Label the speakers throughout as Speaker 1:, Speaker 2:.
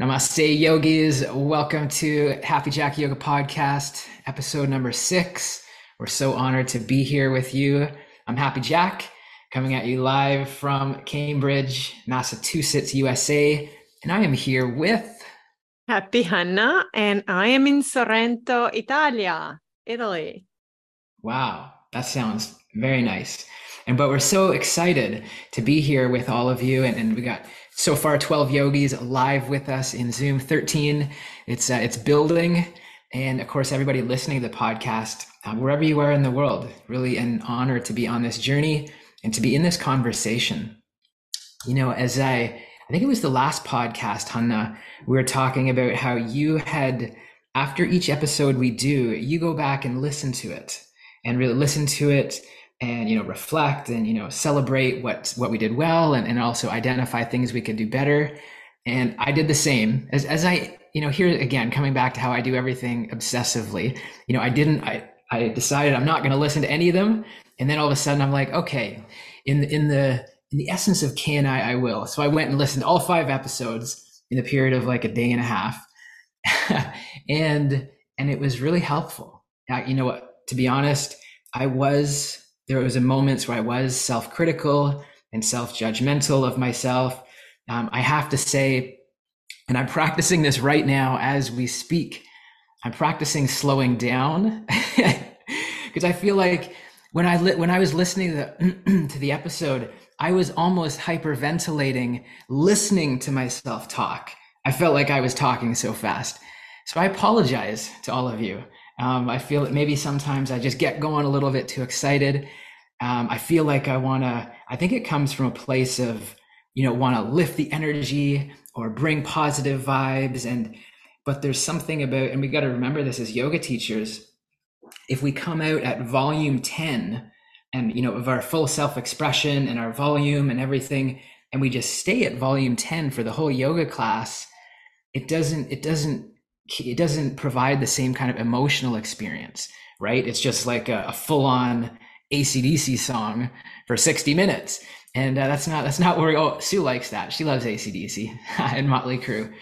Speaker 1: Namaste, yogis. Welcome to Happy Jack Yoga Podcast, episode number six. We're so honored to be here with you. I'm Happy Jack, coming at you live from Cambridge, Massachusetts, USA. And I am here with
Speaker 2: Happy Hannah, and I am in Sorrento, Italia, Italy.
Speaker 1: Wow, that sounds very nice. And but we're so excited to be here with all of you, and, and we got so far 12 yogis live with us in zoom. 13 it's uh, it's building. And of course everybody listening to the podcast uh, wherever you are in the world really an honor to be on this journey and to be in this conversation. You know as i i think it was the last podcast hanna we were talking about how you had after each episode we do you go back and listen to it and really listen to it and you know reflect and you know celebrate what what we did well and, and also identify things we could do better. And i did the same. As, as i you know here again coming back to how i do everything obsessively you know i didn't i i decided i'm not going to listen to any of them. And then all of a sudden i'm like okay in the in the in the essence of CANI i will. So i went and listened to all five episodes in the period of like a day and a half. And and it was really helpful. Uh, you know what? To be honest i was there was a moments where I was self-critical and self-judgmental of myself. Um, I have to say, and I'm practicing this right now as we speak. I'm practicing slowing down because I feel like when I li- when I was listening to the, to the episode, I was almost hyperventilating, listening to myself talk. I felt like I was talking so fast. So I apologize to all of you. Um, I feel that maybe sometimes I just get going a little bit too excited. Um, I feel like I want to, I think it comes from a place of, you know, want to lift the energy or bring positive vibes. And, but there's something about, and we got to remember this as yoga teachers. If we come out at volume 10 and, you know, of our full self expression and our volume and everything, and we just stay at volume 10 for the whole yoga class, it doesn't, it doesn't it doesn't provide the same kind of emotional experience, right? It's just like a, a full on ACDC song for 60 minutes. And uh, that's not, that's not where, oh, Sue likes that. She loves ACDC and Motley Crue.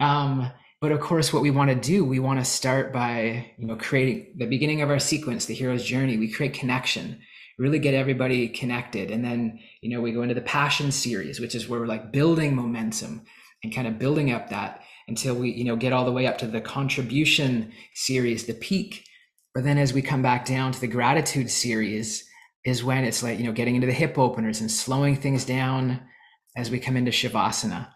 Speaker 1: Um, but of course, what we want to do, we want to start by, you know, creating the beginning of our sequence, the hero's journey. We create connection, really get everybody connected. And then, you know, we go into the passion series, which is where we're like building momentum and kind of building up that until we you know get all the way up to the contribution series the peak. But then as we come back down to the gratitude series is when it's like you know getting into the hip openers and slowing things down as we come into shavasana.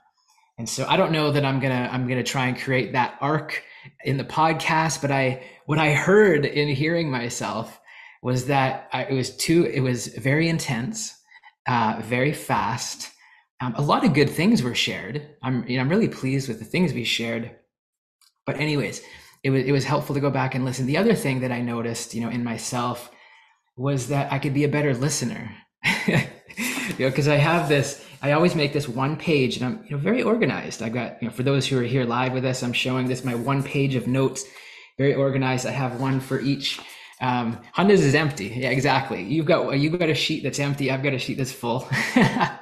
Speaker 1: And so i don't know that i'm gonna i'm gonna try and create that arc in the podcast but i what i heard in hearing myself was that I, it was too it was very intense uh, very fast um, a lot of good things were shared. I'm, you know, I'm really pleased with the things we shared. But anyways, it was it was helpful to go back and listen. The other thing that I noticed, you know, in myself was that I could be a better listener. you know, because I have this, I always make this one page, and I'm you know very organized. I've got, you know, for those who are here live with us, I'm showing this my one page of notes, very organized. I have one for each. Um, Hanna's is empty. Yeah, exactly. You've got you've got a sheet that's empty. I've got a sheet that's full.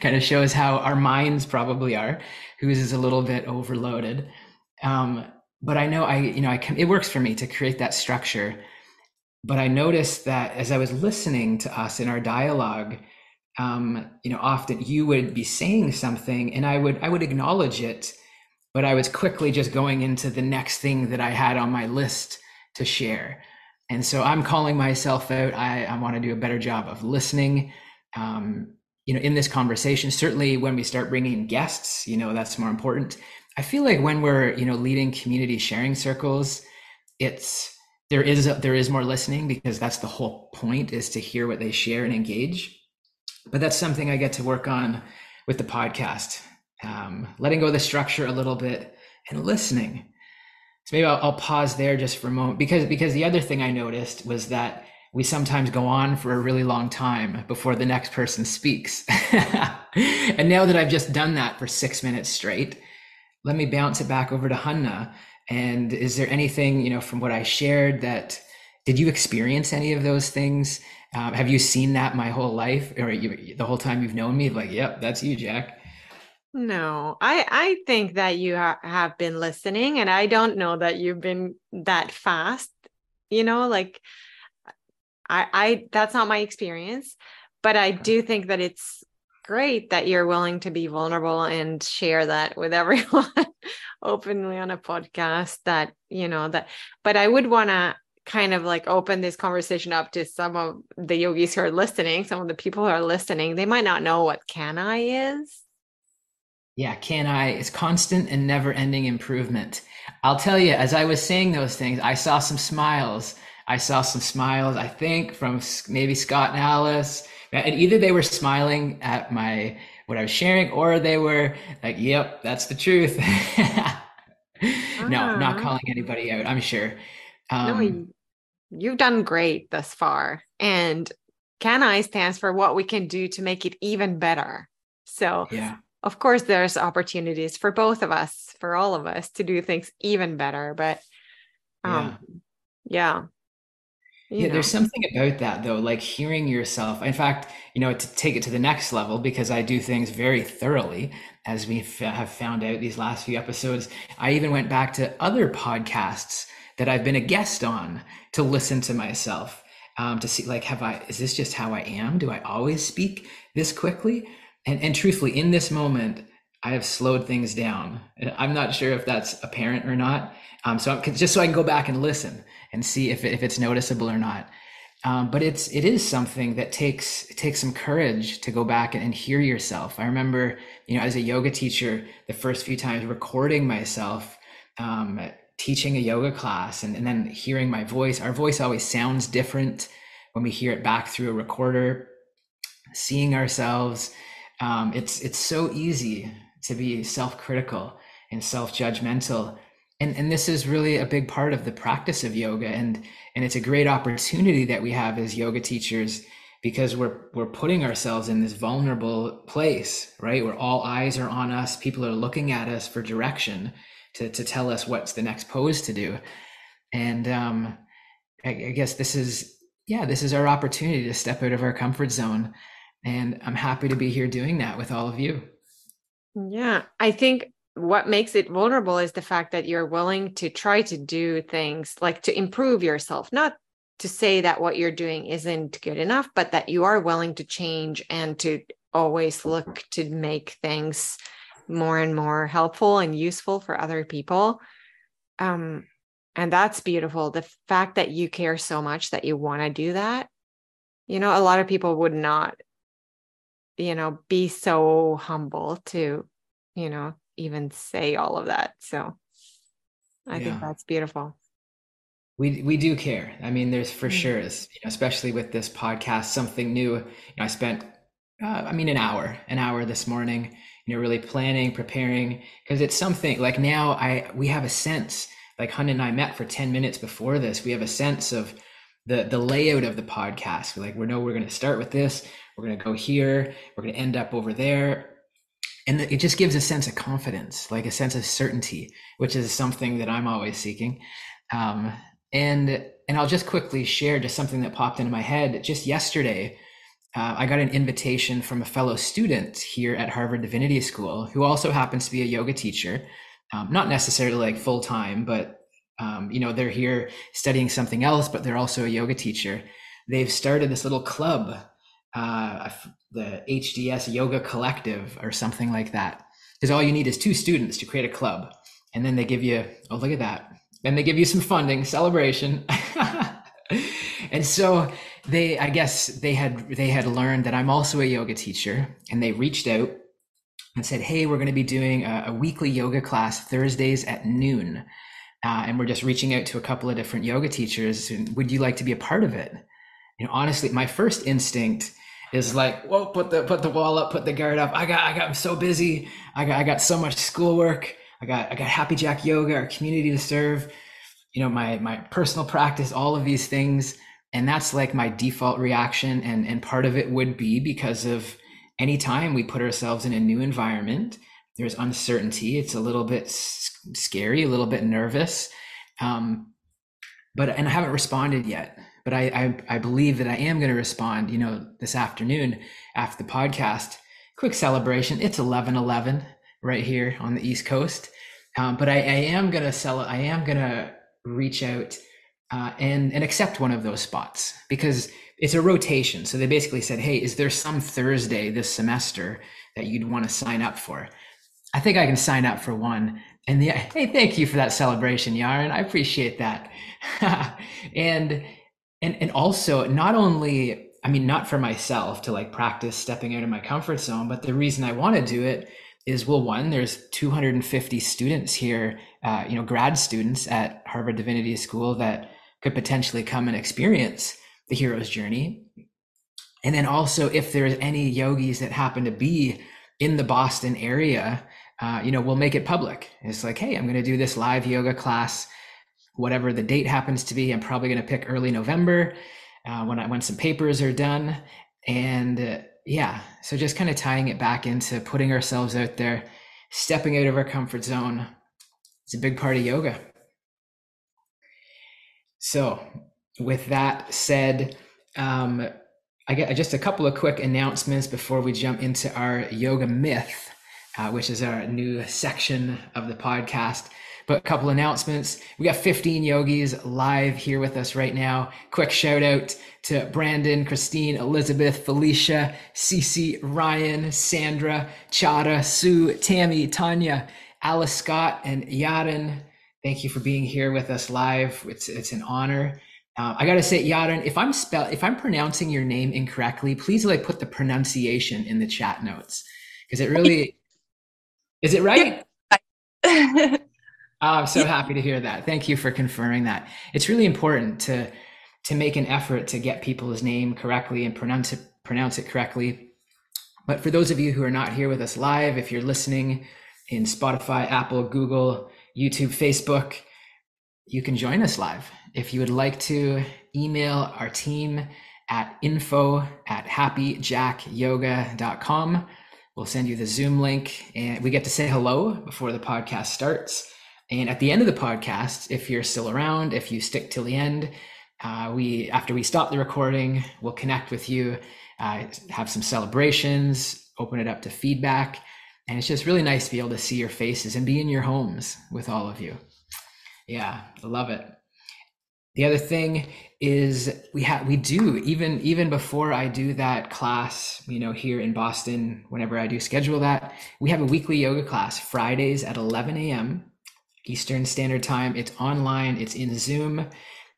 Speaker 1: kind of shows how our minds probably are. Whose is a little bit overloaded. Um, but I know I, you know, I can, it works for me to create that structure. But I noticed that as I was listening to us in our dialogue, um, you know, often you would be saying something, and I would I would acknowledge it, but I was quickly just going into the next thing that I had on my list to share. And so I'm calling myself out. I, I want to do a better job of listening, um, you know in this conversation certainly when we start bringing guests you know that's more important. I feel like when we're you know leading community sharing circles it's there is a, there is more listening because that's the whole point is to hear what they share and engage. But that's something i get to work on with the podcast. Um, letting go of the structure a little bit and listening. So maybe I'll, I'll pause there just for a moment because because the other thing i noticed was that we sometimes go on for a really long time before the next person speaks. and now that I've just done that for six minutes straight, let me bounce it back over to Hanna. And is there anything, you know, from what I shared that did you experience any of those things? Um, have you seen that my whole life or you, the whole time you've known me? Like, yep, that's you, Jack.
Speaker 2: No, I I think that you ha- have been listening, and I don't know that you've been that fast. You know, like I I that's not my experience, but I do think that it's great that you're willing to be vulnerable and share that with everyone openly on a podcast that you know that but i would want to kind of like open this conversation up to some of the yogis who are listening some of the people who are listening. They might not know what CANI is.
Speaker 1: Yeah CANI? Is constant and never ending improvement. I'll tell you as i was saying those things i saw some smiles i saw some smiles i think from maybe scott and alice and either they were smiling at my what I was sharing, or they were like, "Yep, that's the truth." No, not ah. calling anybody out. I'm sure.
Speaker 2: Um, no, you've done great thus far, and CANI stands for what we can do to make it even better. So,
Speaker 1: yeah,
Speaker 2: of course, there's opportunities for both of us, for all of us, to do things even better. But, um, yeah. yeah
Speaker 1: yeah, know. there's something about that though, like hearing yourself. In fact, you know, to take it to the next level, because I do things very thoroughly, as we f- have found out these last few episodes. I even went back to other podcasts that I've been a guest on to listen to myself, um, to see like, have I? Is this just how I am? Do I always speak this quickly? And and truthfully, in this moment, I have slowed things down. I'm not sure if that's apparent or not. Um, so I'm, just so I can go back and listen and see if, it, if it's noticeable or not. Um, but it's it is something that takes it takes some courage to go back and, and hear yourself. I remember, you know, as a yoga teacher, the first few times recording myself, um, teaching a yoga class, and, and then hearing my voice. Our voice always sounds different when we hear it back through a recorder. Seeing ourselves, um, it's it's so easy to be self-critical and self-judgmental and and this is really a big part of the practice of yoga. And and it's a great opportunity that we have as yoga teachers because we're we're putting ourselves in this vulnerable place right? Where all eyes are on us people are looking at us for direction to to tell us what's the next pose to do. And um I, I guess this is yeah this is our opportunity to step out of our comfort zone. And i'm happy to be here doing that with all of you.
Speaker 2: Yeah i think what makes it vulnerable is the fact that you're willing to try to do things like to improve yourself not to say that what you're doing isn't good enough but that you are willing to change and to always look to make things more and more helpful and useful for other people. Um and that's beautiful. The fact that you care so much that you want to do that you know a lot of people would not you know be so humble to you know even say all of that. So I yeah. think that's beautiful.
Speaker 1: We we do care. I mean, there's for mm-hmm. sure, is, you know, especially with this podcast, something new. You know, I spent, uh, I mean, an hour, an hour this morning. You know, really planning, preparing, because it's something like now. I we have a sense. Like Hun and I met for ten minutes before this. We have a sense of the the layout of the podcast. We're like, we know we're going to start with this. We're going to go here. We're going to end up over there and it just gives a sense of confidence like a sense of certainty which is something that i'm always seeking. Um, and and i'll just quickly share just something that popped into my head. Just yesterday uh, i got an invitation from a fellow student here at harvard divinity school who also happens to be a yoga teacher. Um, not necessarily like full time but um, you know they're here studying something else but they're also a yoga teacher. They've started this little club uh, the HDS Yoga Collective or something like that. Because all you need is two students to create a club. And then they give you, oh, look at that. Then they give you some funding, celebration. and so they, I guess they had, they had learned that I'm also a yoga teacher and they reached out and said, Hey, we're going to be doing a, a weekly yoga class Thursdays at noon. Uh, and we're just reaching out to a couple of different yoga teachers. Would you like to be a part of it? You know, honestly, my first instinct is like, whoa, put the put the wall up, put the guard up. I got I got I'm so busy. I got I got so much schoolwork. I got I got Happy Jack Yoga, our community to serve. You know, my my personal practice, all of these things, and that's like my default reaction. And and part of it would be because of anytime we put ourselves in a new environment, there's uncertainty. It's a little bit scary, a little bit nervous. Um, but and I haven't responded yet but I, I, I believe that I am going to respond, you know, this afternoon after the podcast. Quick celebration. It's 11 11. right here on the East Coast. Um, but I, I, am gonna sell it. I am gonna reach out uh, and and accept one of those spots because it's a rotation. So they basically said, "Hey, is there some Thursday this semester that you'd want to sign up for?" I think I can sign up for one. And the, hey, thank you for that celebration, Yaron. I appreciate that. and and and also not only, I mean, not for myself to like practice stepping out of my comfort zone, but the reason I want to do it is well, one, there's 250 students here, uh, you know, grad students at Harvard Divinity School that could potentially come and experience the hero's journey. And then also, if there's any yogis that happen to be in the Boston area, uh, you know, we'll make it public. It's like, hey, I'm going to do this live yoga class, whatever the date happens to be. I'm probably going to pick early November uh, when I, when some papers are done, and uh, yeah, so just kind of tying it back into putting ourselves out there, stepping out of our comfort zone. It's a big part of yoga. So, with that said, um, I get just a couple of quick announcements before we jump into our yoga myth, uh, which is our new section of the podcast. But a couple announcements. We got 15 yogis live here with us right now. Quick shout out to Brandon, Christine, Elizabeth, Felicia, Cece, Ryan, Sandra, Chada, Sue, Tammy, Tanya, Alice Scott, and Yaren. Thank you for being here with us live. It's, it's an honor. Uh, I gotta say, Yaren, if I'm spell if I'm pronouncing your name incorrectly, please like put the pronunciation in the chat notes because it really is it right. Oh, I'm so happy to hear that. Thank you for confirming that. It's really important to to make an effort to get people's name correctly and pronounce it pronounce it correctly. But for those of you who are not here with us live, if you're listening in Spotify, Apple, Google, YouTube, Facebook, you can join us live. If you would like to email our team at info at happyjackyoga.com, we'll send you the Zoom link and we get to say hello before the podcast starts. And at the end of the podcast, if you're still around, if you stick till the end, uh, we after we stop the recording, we'll connect with you, uh, have some celebrations, open it up to feedback, and it's just really nice to be able to see your faces and be in your homes with all of you. Yeah, I love it. The other thing is we have we do even even before I do that class, you know, here in Boston, whenever I do schedule that, we have a weekly yoga class Fridays at 11 a.m. Eastern Standard Time. It's online, it's in Zoom.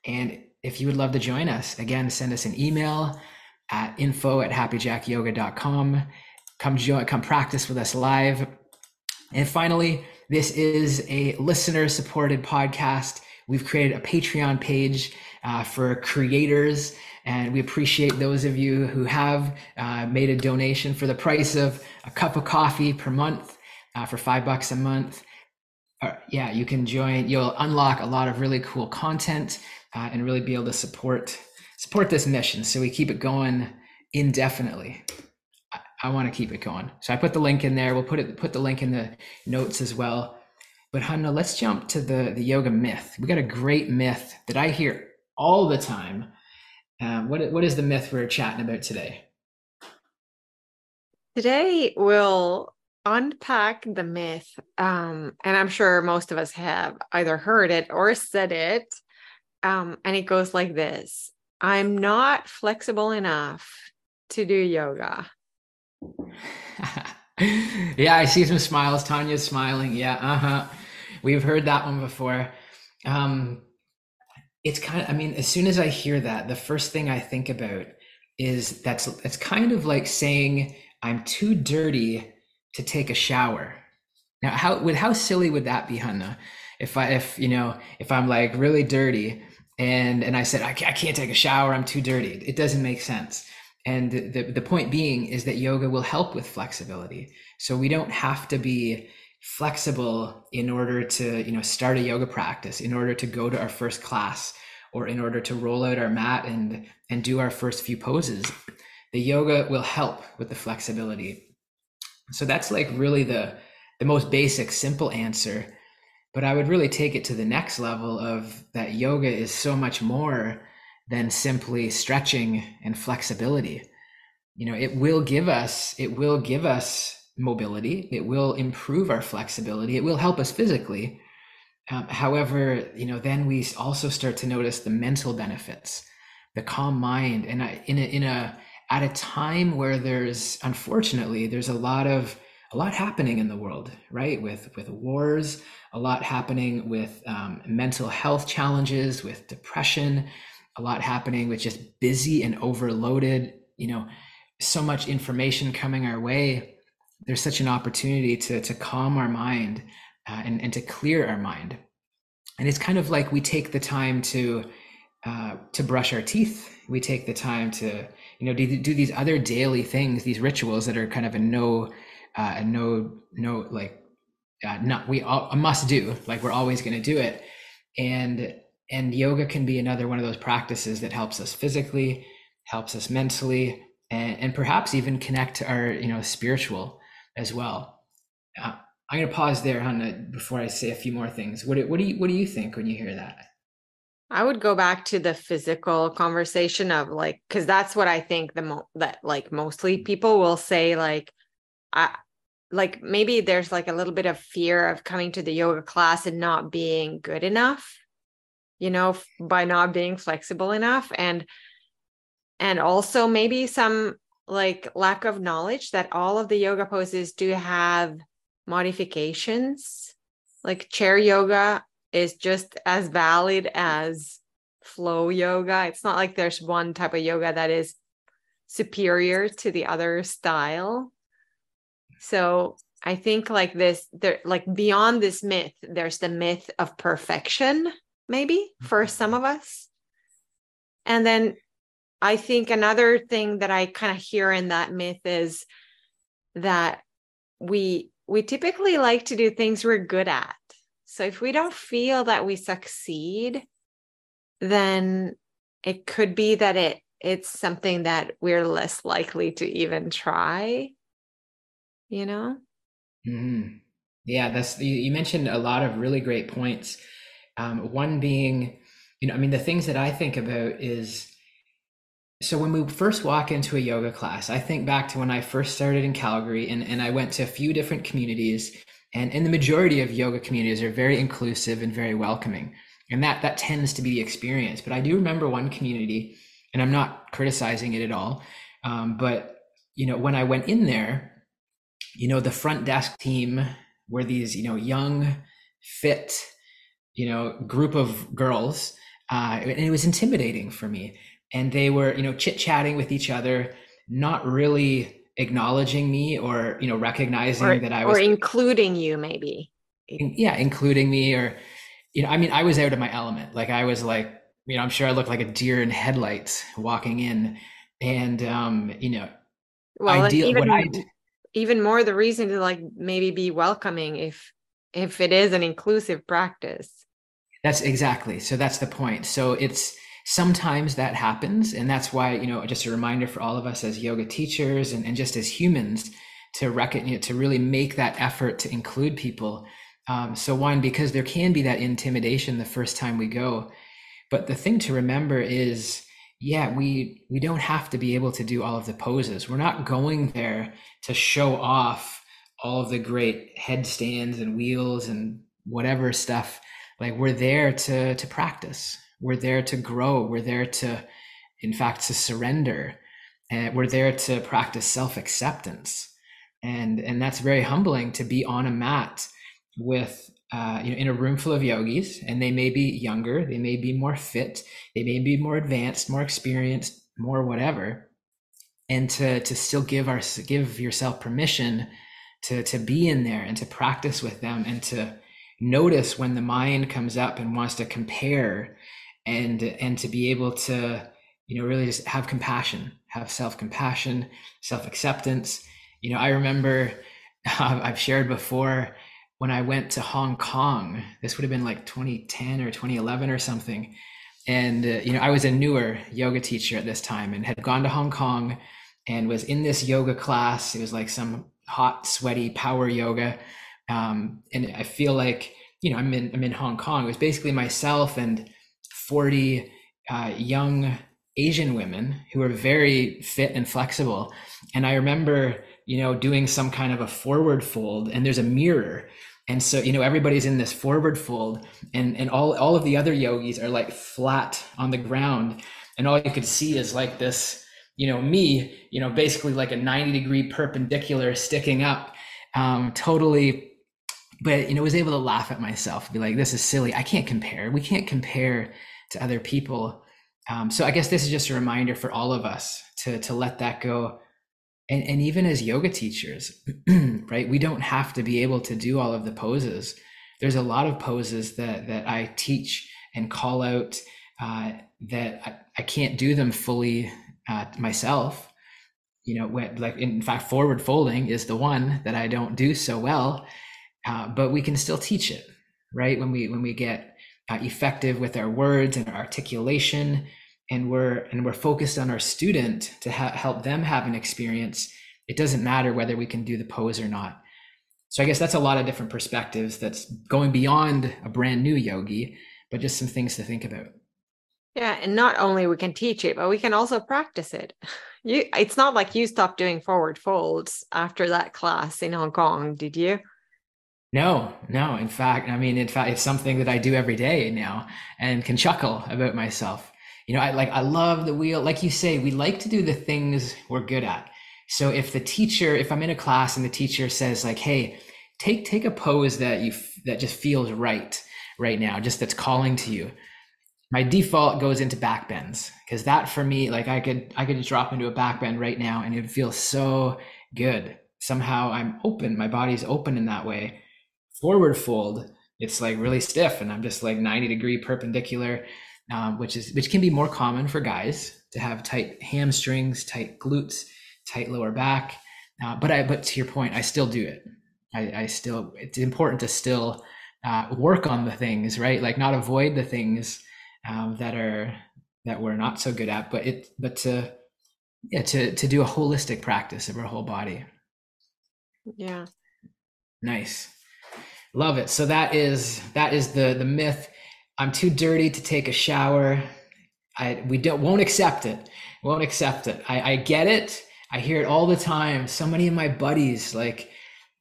Speaker 1: And if you would love to join us, again, send us an email at info at happyjackyoga.com. Come join, come practice with us live. And finally, this is a listener supported podcast. We've created a Patreon page uh, for creators, and we appreciate those of you who have uh, made a donation for the price of a cup of coffee per month uh, for five bucks a month yeah, you can join. You'll unlock a lot of really cool content uh, and really be able to support support this mission. So we keep it going indefinitely. I, I want to keep it going. So I put the link in there. We'll put it put the link in the notes as well. But Hanna, let's jump to the the yoga myth. We got a great myth that I hear all the time. Um, what what is the myth we're chatting about today?
Speaker 2: Today we'll unpack the myth um, and i'm sure most of us have either heard it or said it um, and it goes like this i'm not flexible enough to do yoga.
Speaker 1: Yeah i see some smiles. Tanya's smiling. Yeah uh-huh. We've heard that one before. Um, it's kind of i mean as soon as i hear that the first thing i think about is that's it's kind of like saying i'm too dirty to take a shower. Now, how would how silly would that be, Hanna? If I if you know if I'm like really dirty and and I said I can't, I can't take a shower, I'm too dirty. It doesn't make sense. And the the point being is that yoga will help with flexibility. So we don't have to be flexible in order to you know start a yoga practice, in order to go to our first class, or in order to roll out our mat and and do our first few poses. The yoga will help with the flexibility so that's like really the the most basic simple answer. But I would really take it to the next level of that yoga is so much more than simply stretching and flexibility. You know, it will give us it will give us mobility it will improve our flexibility it will help us physically um, however you know then we also start to notice the mental benefits the calm mind and in a, in a at a time where there's unfortunately there's a lot of a lot happening in the world right? With with wars a lot happening with um, mental health challenges with depression a lot happening with just busy and overloaded you know so much information coming our way. There's such an opportunity to to calm our mind uh, and and to clear our mind. And it's kind of like we take the time to uh, to brush our teeth. We take the time to you know do, do these other daily things these rituals that are kind of a no uh, a no no like uh, not we all a must do like we're always going to do it. And and yoga can be another one of those practices that helps us physically helps us mentally and, and perhaps even connect our you know spiritual as well. Uh, i'm going to pause there Hannah, before i say a few more things. What, what do you what do you think when you hear that
Speaker 2: I would go back to the physical conversation of like, because that's what I think the mo that like mostly mm-hmm. people will say, like, I like maybe there's like a little bit of fear of coming to the yoga class and not being good enough, you know, by not being flexible enough. And and also maybe some like lack of knowledge that all of the yoga poses do have modifications. Like chair yoga is just as valid as flow yoga. It's not like there's one type of yoga that is superior to the other style. So I think like this, there like beyond this myth, there's the myth of perfection, maybe for mm-hmm. some of us. And then I think another thing that I kind of hear in that myth is that we we typically like to do things we're good at so if we don't feel that we succeed, then it could be that it it's something that we're less likely to even try. You know?
Speaker 1: Mm-hmm. Yeah, that's you, mentioned a lot of really great points. Um, one being, you know, I mean, the things that I think about is so when we first walk into a yoga class, I think back to when I first started in Calgary and, and I went to a few different communities and and the majority of yoga communities are very inclusive and very welcoming. And that that tends to be the experience. But i do remember one community and i'm not criticizing it at all um, but you know when i went in there you know the front desk team were these you know young fit you know group of girls uh, and it was intimidating for me. And they were you know chit chatting with each other not really acknowledging me or you know recognizing
Speaker 2: or,
Speaker 1: that I was
Speaker 2: or including you maybe.
Speaker 1: Yeah including me or you know I mean I was out of my element. Like I was like you know I'm sure I looked like a deer in headlights walking in. And um you know
Speaker 2: well ideal, even, I, even more the reason to like maybe be welcoming if if it is an inclusive practice.
Speaker 1: That's exactly. So that's the point. So it's sometimes that happens and that's why you know just a reminder for all of us as yoga teachers and, and just as humans to reckon you know, to really make that effort to include people. Um, so one because there can be that intimidation the first time we go but the thing to remember is yeah we we don't have to be able to do all of the poses. We're not going there to show off all of the great headstands and wheels and whatever stuff. Like we're there to to practice we're there to grow. We're there to, in fact, to surrender. And we're there to practice self acceptance. And, and that's very humbling to be on a mat with uh, you know, in a room full of yogis, and they may be younger, they may be more fit, they may be more advanced, more experienced, more whatever, and to to still give our give yourself permission to to be in there and to practice with them and to notice when the mind comes up and wants to compare and and to be able to you know really just have compassion have self-compassion self-acceptance. You know i remember uh, i've shared before when i went to hong kong this would have been like 2010 or 2011 or something and uh, you know i was a newer yoga teacher at this time and had gone to hong kong and was in this yoga class. It was like some hot sweaty power yoga um, and i feel like you know i'm in i'm in hong kong. It was basically myself and 40 uh, young Asian women who were very fit and flexible. And I remember, you know, doing some kind of a forward fold and there's a mirror. And so, you know, everybody's in this forward fold and, and all, all of the other yogis are like flat on the ground. And all you could see is like this, you know, me, you know, basically like a 90 degree perpendicular sticking up, um, totally. But, you know, was able to laugh at myself, be like, this is silly. I can't compare. We can't compare to other people. Um, so I guess this is just a reminder for all of us to, to let that go. And, and even as yoga teachers right we don't have to be able to do all of the poses. There's a lot of poses that that i teach and call out uh, that I, I, can't do them fully uh, myself. You know when, like in fact forward folding is the one that i don't do so well uh, but we can still teach it right? When we when we get uh, effective with our words and our articulation. And we're and we're focused on our student to ha- help them have an experience. It doesn't matter whether we can do the pose or not. So i guess that's a lot of different perspectives that's going beyond a brand new yogi but just some things to think about.
Speaker 2: Yeah and not only we can teach it but we can also practice it. You it's not like you stopped doing forward folds after that class in hong kong did you
Speaker 1: no, no. In fact, I mean, in fact, it's something that I do every day now and can chuckle about myself you know, I like I love the wheel. Like you say, we like to do the things we're good at. So if the teacher, if I'm in a class and the teacher says like, "Hey, take take a pose that you that just feels right right now, just that's calling to you," my default goes into back bends because that for me, like I could I could just drop into a back bend right now and it feels so good. Somehow I'm open, my body's open in that way. Forward fold, it's like really stiff, and I'm just like 90 degree perpendicular um, which is which can be more common for guys to have tight hamstrings, tight glutes, tight lower back. Uh, but I but to your point, I still do it. I, I still it's important to still uh, work on the things, right? Like not avoid the things um, that are that we're not so good at, but it but to yeah to to do a holistic practice of our whole body.
Speaker 2: Yeah.
Speaker 1: Nice. Love it. So that is that is the the myth I'm too dirty to take a shower. I we don't won't accept it. Won't accept it. I, I get it. I hear it all the time. So many of my buddies, like,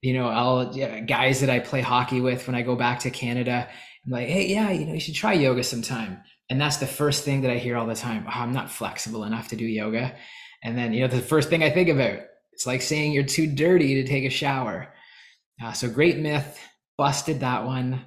Speaker 1: you know, I'll yeah, guys that I play hockey with when I go back to Canada, I'm like, hey, yeah, you know, you should try yoga sometime. And that's the first thing that I hear all the time. Oh, I'm not flexible enough to do yoga. And then, you know, the first thing I think about, it's like saying you're too dirty to take a shower. Uh, so great myth, busted that one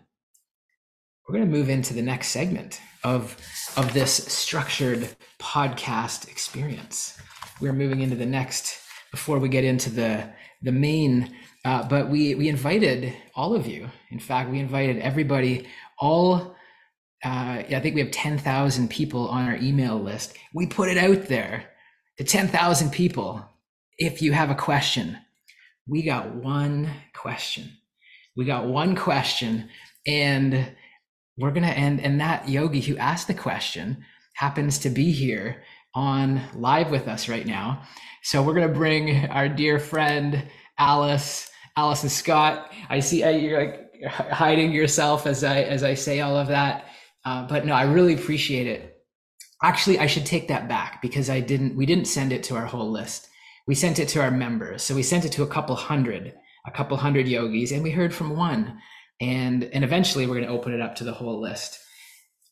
Speaker 1: we're going to move into the next segment of of this structured podcast experience. We're moving into the next before we get into the the main. Uh, but we we invited all of you. In fact, we invited everybody. All uh, I think we have ten thousand people on our email list. We put it out there to ten thousand people. If you have a question, we got one question. We got one question, and we're going to end. And that yogi who asked the question happens to be here on live with us right now. So we're going to bring our dear friend, Alice, Alice and Scott. I see you're like hiding yourself as I, as I say all of that. Uh, but no, I really appreciate it. Actually, I should take that back because I didn't, we didn't send it to our whole list. We sent it to our members. So we sent it to a couple hundred, a couple hundred yogis, and we heard from one. And and eventually we're going to open it up to the whole list.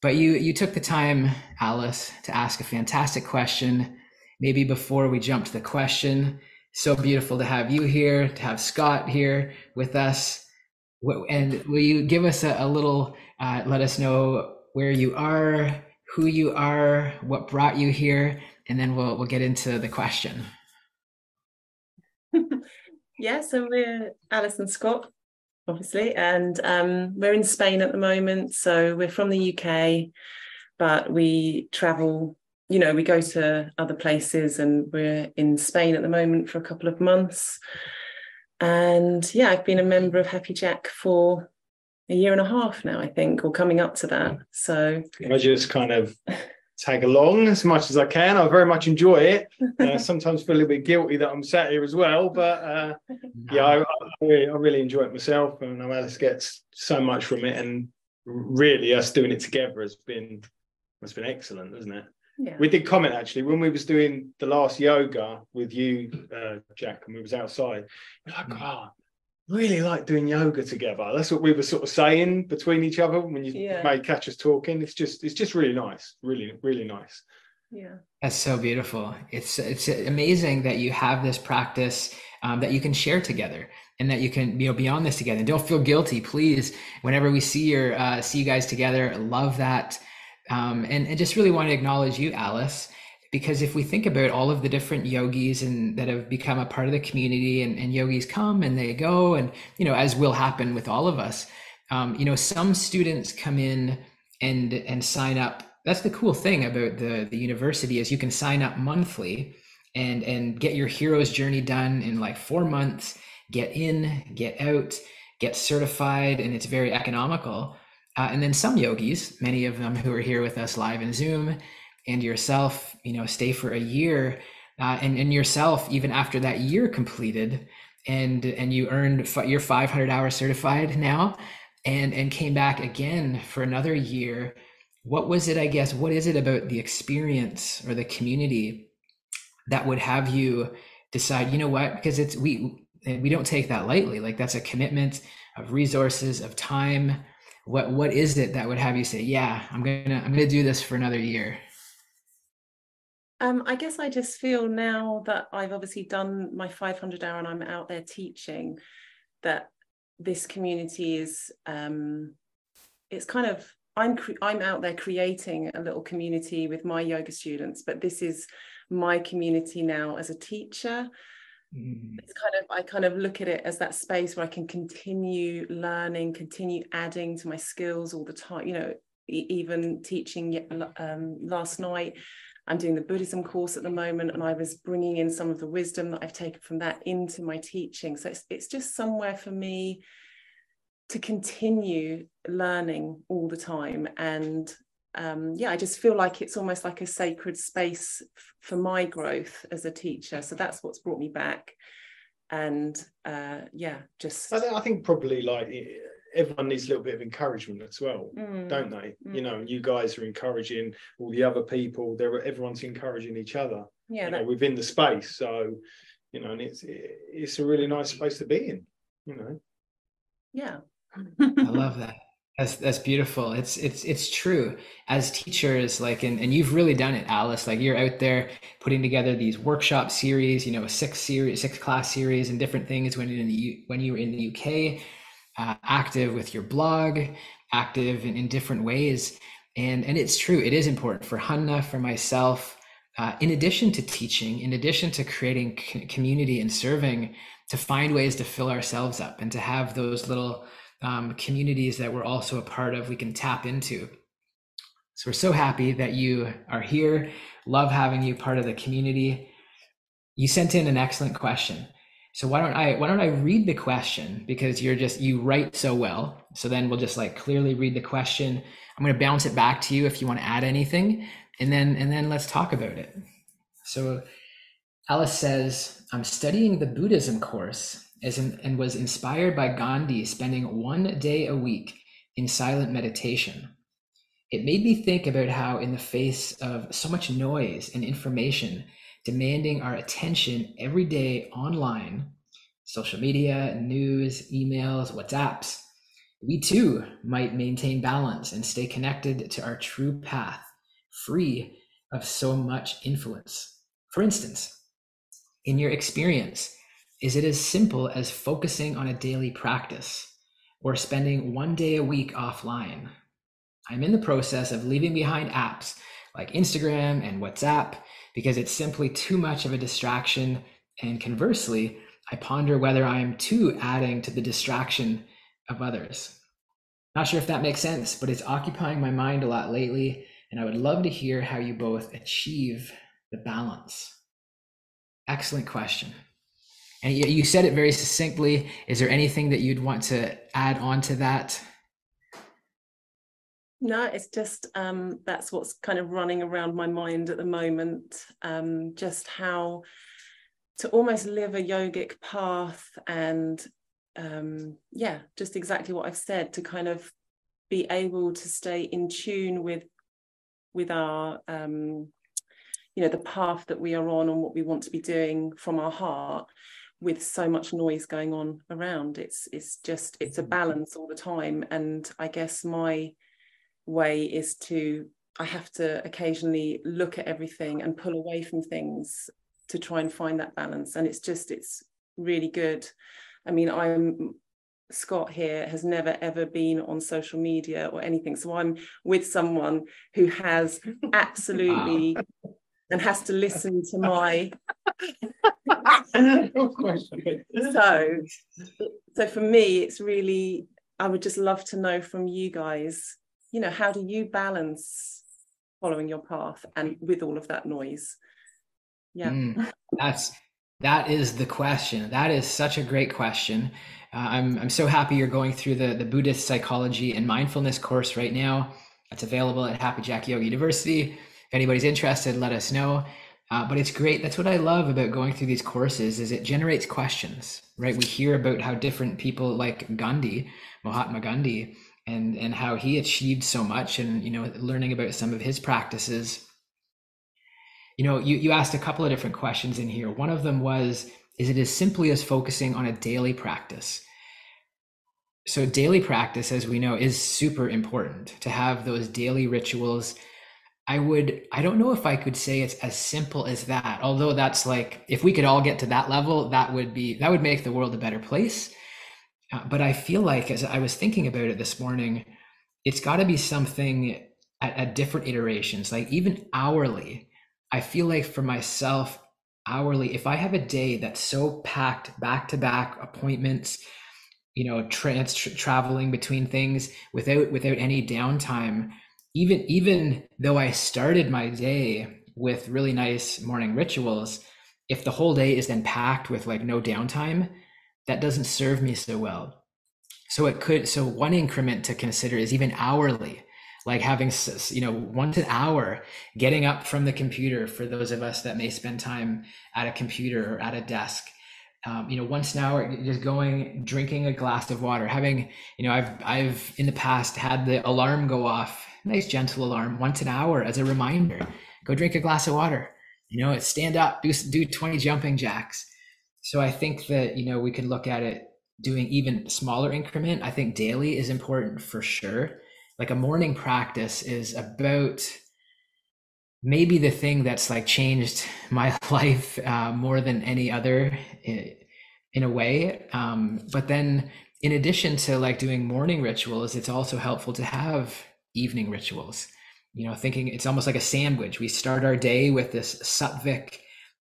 Speaker 1: But you you took the time alice to ask a fantastic question maybe before we jump to the question. So beautiful to have you here to have scott here with us. And will you give us a, a little uh, let us know where you are who you are what brought you here and then we'll we'll get into the question
Speaker 3: yeah so we're alice and scott obviously. And um, we're in Spain at the moment. So we're from the UK, but we travel, you know, we go to other places and we're in Spain at the moment for a couple of months. And yeah, I've been a member of Happy Jack for a year and a half now, I think, or coming up to that. So
Speaker 4: I just kind of tag along as much as I can. I very much enjoy it. Uh, sometimes feel a little bit guilty that I'm sat here as well, but uh, yeah, I, I, really, I, really, enjoy it myself, and I Alice gets so much from it. And really, us doing it together has been has been excellent, hasn't it? yeah. we did comment actually when we was doing the last yoga with you, uh, Jack, and we was outside. You're like, mm. oh, really like doing yoga together. That's what we were sort of saying between each other when you yeah. may catch us talking. It's just it's just really nice, really really nice.
Speaker 3: Yeah,
Speaker 1: that's so beautiful. It's it's amazing that you have this practice um, that you can share together and that you can you know beyond this together. And don't feel guilty, please. Whenever we see your uh, see you guys together, love that. Um, and, and just really want to acknowledge you, Alice because if we think about all of the different yogis and that have become a part of the community and, and yogis come and they go and you know as will happen with all of us um, you know some students come in and and sign up. That's the cool thing about the the university is you can sign up monthly and and get your hero's journey done in like four months get in get out get certified and it's very economical. Uh, and then some yogis many of them who are here with us live in zoom and yourself, you know, stay for a year, uh, and and yourself even after that year completed, and and you earned you're 500 hours certified now, and and came back again for another year. What was it? I guess what is it about the experience or the community that would have you decide? You know what? Because it's we we don't take that lightly. Like that's a commitment of resources of time. What what is it that would have you say, yeah, I'm gonna I'm gonna do this for another year?
Speaker 3: Um, I guess I just feel now that I've obviously done my 500 hour and I'm out there teaching that this community is um, it's kind of I'm cre- I'm out there creating a little community with my yoga students, but this is my community now as a teacher. Mm. It's kind of I kind of look at it as that space where I can continue learning, continue adding to my skills all the time. You know, even teaching um, last night I'm doing the Buddhism course at the moment, and I was bringing in some of the wisdom that I've taken from that into my teaching. So it's, it's just somewhere for me to continue learning all the time. And um, yeah, I just feel like it's almost like a sacred space f- for my growth as a teacher. So that's what's brought me back. And uh, yeah, just.
Speaker 4: I think, I think probably like everyone needs a little bit of encouragement as well, mm. don't they? Mm. You know, you guys are encouraging all the other people. There, everyone's encouraging each other.
Speaker 3: Yeah,
Speaker 4: that... know, within the space. So, you know, and it's it's a really nice space to be in. You know.
Speaker 3: Yeah.
Speaker 1: I love that. That's that's beautiful. It's it's it's true. As teachers, like and, and you've really done it, Alice. Like you're out there putting together these workshop series, you know, a six series, six class series, and different things when you're in the when you were in the UK uh, active with your blog, active in, in, different ways. And, and it's true, it is important for Hanna, for myself, uh, in addition to teaching, in addition to creating community and serving, to find ways to fill ourselves up and to have those little um, communities that we're also a part of, we can tap into. So we're so happy that you are here. Love having you part of the community. You sent in an excellent question. So why don't I why don't I read the question because you're just you write so well. So then we'll just like clearly read the question. I'm going to bounce it back to you if you want to add anything and then and then let's talk about it. So Alice says, I'm studying the Buddhism course as in, and was inspired by Gandhi spending one day a week in silent meditation. It made me think about how, in the face of so much noise and information, demanding our attention every day online, social media, news, emails, WhatsApps, we too might maintain balance and stay connected to our true path, free of so much influence. For instance, in your experience, is it as simple as focusing on a daily practice or spending one day a week offline? I'm in the process of leaving behind apps like Instagram and WhatsApp because it's simply too much of a distraction. And conversely, I ponder whether I am too adding to the distraction of others. Not sure if that makes sense, but it's occupying my mind a lot lately. And I would love to hear how you both achieve the balance. Excellent question. And you said it very succinctly. Is there anything that you'd want to add on to that?
Speaker 3: No, it's just um, that's what's kind of running around my mind at the moment. Um, just how to almost live a yogic path and um, yeah, just exactly what I've said to kind of be able to stay in tune with with our um, you know the path that we are on and what we want to be doing from our heart with so much noise going on around it's it's just it's a balance all the time and i guess my way is to i have to occasionally look at everything and pull away from things to try and find that balance and it's just it's really good i mean i'm Scott here has never ever been on social media or anything. So I'm with someone who has absolutely wow. and has to listen to my so so for me it's really I would just love to know from you guys, you know, how do you balance following your path and with all of that noise? Yeah. Mm,
Speaker 1: that's that is the question. That is such a great question. Uh, I'm, I'm so happy you're going through the, the Buddhist psychology and mindfulness course right now. That's available at Happy Jack Yoga University. If anybody's interested, let us know. Uh, but it's great. That's what I love about going through these courses is it generates questions, right? We hear about how different people like Gandhi, Mahatma Gandhi, and and how he achieved so much, and you know, learning about some of his practices. You know, you you asked a couple of different questions in here. One of them was is it as simply as focusing on a daily practice. So, daily practice, as we know, is super important to have those daily rituals. I would, I don't know if I could say it's as simple as that, although that's like, if we could all get to that level, that would be, that would make the world a better place. Uh, but I feel like, as I was thinking about it this morning, it's got to be something at, at different iterations, like even hourly. I feel like for myself, hourly if i have a day that's so packed back to back appointments you know trans tra- traveling between things without without any downtime even even though i started my day with really nice morning rituals if the whole day is then packed with like no downtime that doesn't serve me so well. So it could so one increment to consider is even hourly like having you know once an hour getting up from the computer for those of us that may spend time at a computer or at a desk. Um, you know once an hour just going drinking a glass of water having you know i've i've in the past had the alarm go off nice gentle alarm once an hour as a reminder go drink a glass of water. You know stand up do, do 20 jumping jacks so i think that you know we could look at it doing even smaller increment. I think daily is important for sure. Like a morning practice is about maybe the thing that's like changed my life uh, more than any other in, a way. Um, but then in addition to like doing morning rituals it's also helpful to have evening rituals. You know thinking it's almost like a sandwich. We start our day with this sattvic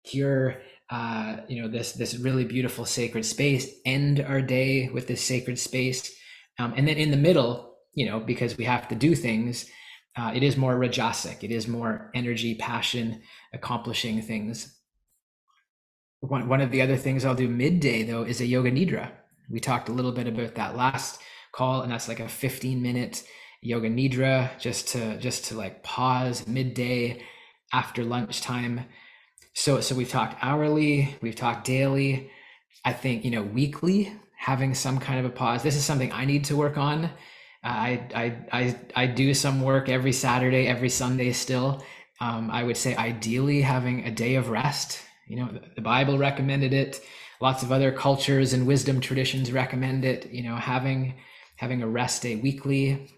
Speaker 1: pure uh, you know this this really beautiful sacred space end our day with this sacred space um, and then in the middle you know, because we have to do things, uh, it is more rajasic. It is more energy, passion, accomplishing things. One, one of the other things I'll do midday though is a yoga nidra. We talked a little bit about that last call, and that's like a 15 minute yoga nidra just to just to like pause midday after lunchtime. So so we've talked hourly, we've talked daily. I think you know weekly having some kind of a pause. This is something I need to work on I, I, I, I do some work every Saturday, every Sunday still. Um, I would say ideally having a day of rest. You know, the Bible recommended it. Lots of other cultures and wisdom traditions recommend it. You know, having having a rest day weekly.